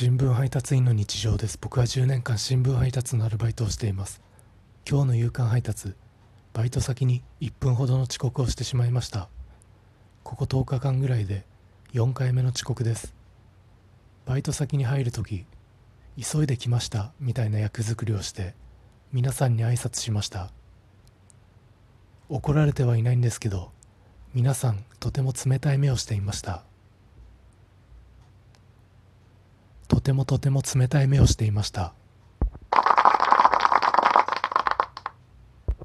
新聞配達員の日常です。僕は10年間新聞配達のアルバイトをしています。今日の夕刊配達バイト先に1分ほどの遅刻をしてしまいました。ここ10日間ぐらいで4回目の遅刻です。バイト先に入るとき急いで来ましたみたいな役作りをして皆さんに挨拶しました。怒られてはいないんですけど皆さんとても冷たい目をしていました。とてもとても冷たい目をしていました。